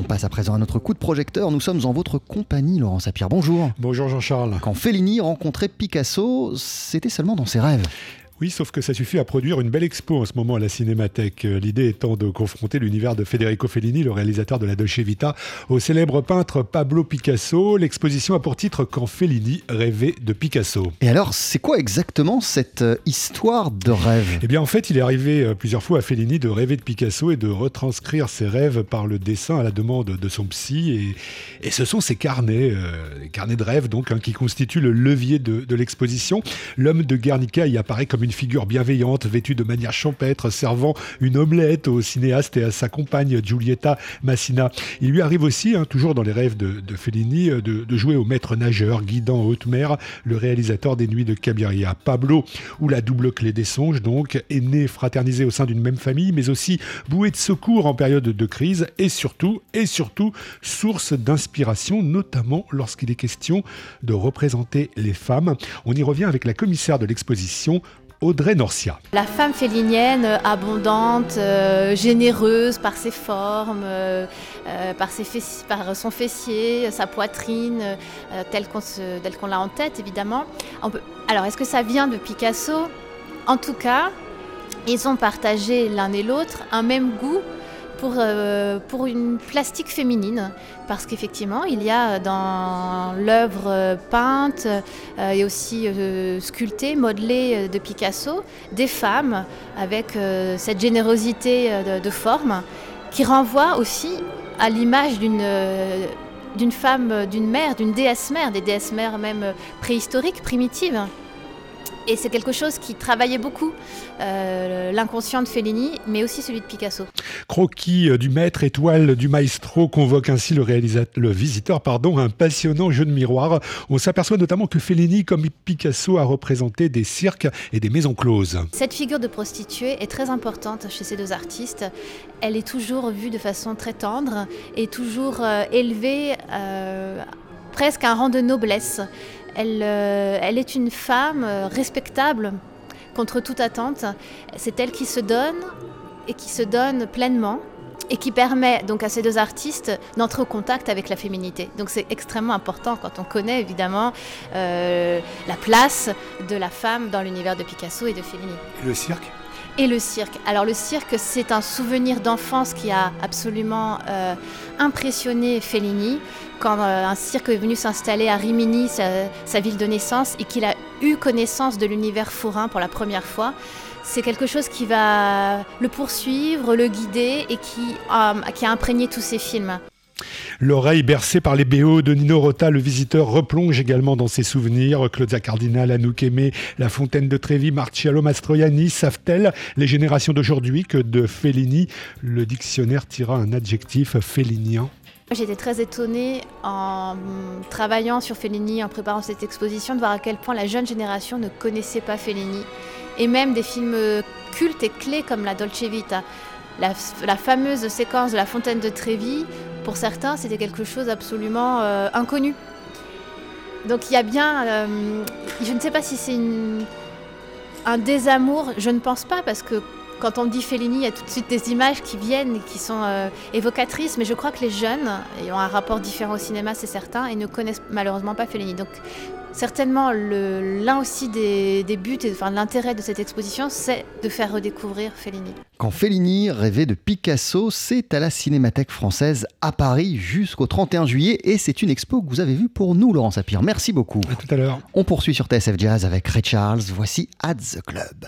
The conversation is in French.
On passe à présent à notre coup de projecteur. Nous sommes en votre compagnie, Laurent Sapir. Bonjour. Bonjour Jean-Charles. Quand Fellini rencontrait Picasso, c'était seulement dans ses rêves. Oui, sauf que ça suffit à produire une belle expo en ce moment à la Cinémathèque. Euh, l'idée étant de confronter l'univers de Federico Fellini, le réalisateur de la Dolce Vita, au célèbre peintre Pablo Picasso. L'exposition a pour titre Quand Fellini rêvait de Picasso. Et alors, c'est quoi exactement cette euh, histoire de rêve? Eh bien, en fait, il est arrivé euh, plusieurs fois à Fellini de rêver de Picasso et de retranscrire ses rêves par le dessin à la demande de son psy. Et, ce sont ces carnets, les carnets de rêve, donc, hein, qui constituent le levier de, de l'exposition. L'homme de Guernica y apparaît comme une une figure bienveillante, vêtue de manière champêtre, servant une omelette au cinéaste et à sa compagne Giulietta Massina. Il lui arrive aussi, hein, toujours dans les rêves de, Fellini, euh, de, jouer au maître nageur, guidant en haute mer le réalisateur des Nuits de Cabiria. Pablo, ou la double clé des songes, donc, est né fraternisé au sein d'une même famille, mais aussi boué de secours en période de crise, et surtout, et surtout, source d'inspiration, notamment lorsqu'il est question de représenter les femmes. On y revient avec la commissaire de l'exposition, Audrey Norcia. La femme félinienne, euh, abondante, euh, généreuse par ses formes, euh, par, par, son fessier, sa poitrine, telle qu'on l'a en tête évidemment. Alors est-ce que ça vient de Picasso? En tout cas, ils ont partagé l'un et l'autre un même goût pour, euh, pour une plastique féminine, parce qu'effectivement, il y a dans l'œuvre euh, peinte euh, et aussi sculptée, modelée de Picasso, des femmes avec cette générosité de, de, forme qui renvoie aussi à l'image d'une d'une femme, d'une mère, d'une déesse mère, des déesses mères même préhistoriques, primitives. Et c'est quelque chose qui travaillait beaucoup euh, l'inconscient de Fellini, mais aussi celui de Picasso. Croquis euh, du maître, étoile du maestro convoque ainsi le, réalisateur, le visiteur pardon, un passionnant jeu de miroir. On s'aperçoit notamment que Fellini, comme Picasso, a représenté des cirques et des maisons closes. Cette figure de prostituée est très importante chez ces deux artistes. Elle est toujours vue de façon très tendre et toujours euh, élevée presque à un rang de noblesse. Euh, elle, est une femme euh, respectable contre toute attente. C'est elle qui se donne et qui se donne pleinement et qui permet donc à ces deux artistes d'entrer au contact avec la féminité. Donc c'est extrêmement important quand on connaît évidemment euh, la place de la femme dans l'univers de Picasso et de Fellini. Le cirque? Et le cirque. Alors le cirque, c'est un souvenir d'enfance qui a absolument impressionné Fellini quand euh, un cirque est venu s'installer à Rimini, sa, ville de naissance, et qu'il a eu connaissance de l'univers forain pour la première fois. C'est quelque chose qui va le poursuivre, le guider et qui, euh, qui a imprégné tous ses films. L'oreille bercée par les BO de Nino Rota, le visiteur replonge également dans ses souvenirs. Claudia Cardinal, Anouk Aimé, La Fontaine de Trévi, Marcello Mastroianni, savent-elles, les générations d'aujourd'hui, que de Fellini, le dictionnaire tira un adjectif félinien J'étais très étonnée en travaillant sur Fellini, en préparant cette exposition, de voir à quel point la jeune génération ne connaissait pas Fellini. Et même des films cultes et clés comme La Dolce Vita. La, fameuse séquence de la fontaine de Trévi, pour certains, c'était quelque chose d'absolument euh, inconnu. Donc il y a bien, euh, je ne sais pas si c'est un désamour, je ne pense pas, parce que quand on dit Fellini, il y a tout de suite des images qui viennent et qui sont euh, évocatrices, mais je crois que les jeunes ont un rapport différent au cinéma, c'est certain, et ne connaissent malheureusement pas Fellini. Donc certainement, l'un aussi des, buts et enfin, l'intérêt de cette exposition, c'est de faire redécouvrir Fellini. Quand Fellini rêvait de Picasso, c'est à la Cinémathèque française à Paris jusqu'au 31 juillet, et c'est une expo que vous avez vue pour nous, Laurent Sapir. Merci beaucoup. À tout à l'heure. On poursuit sur TSF Jazz avec Ray Charles. Voici At the Club.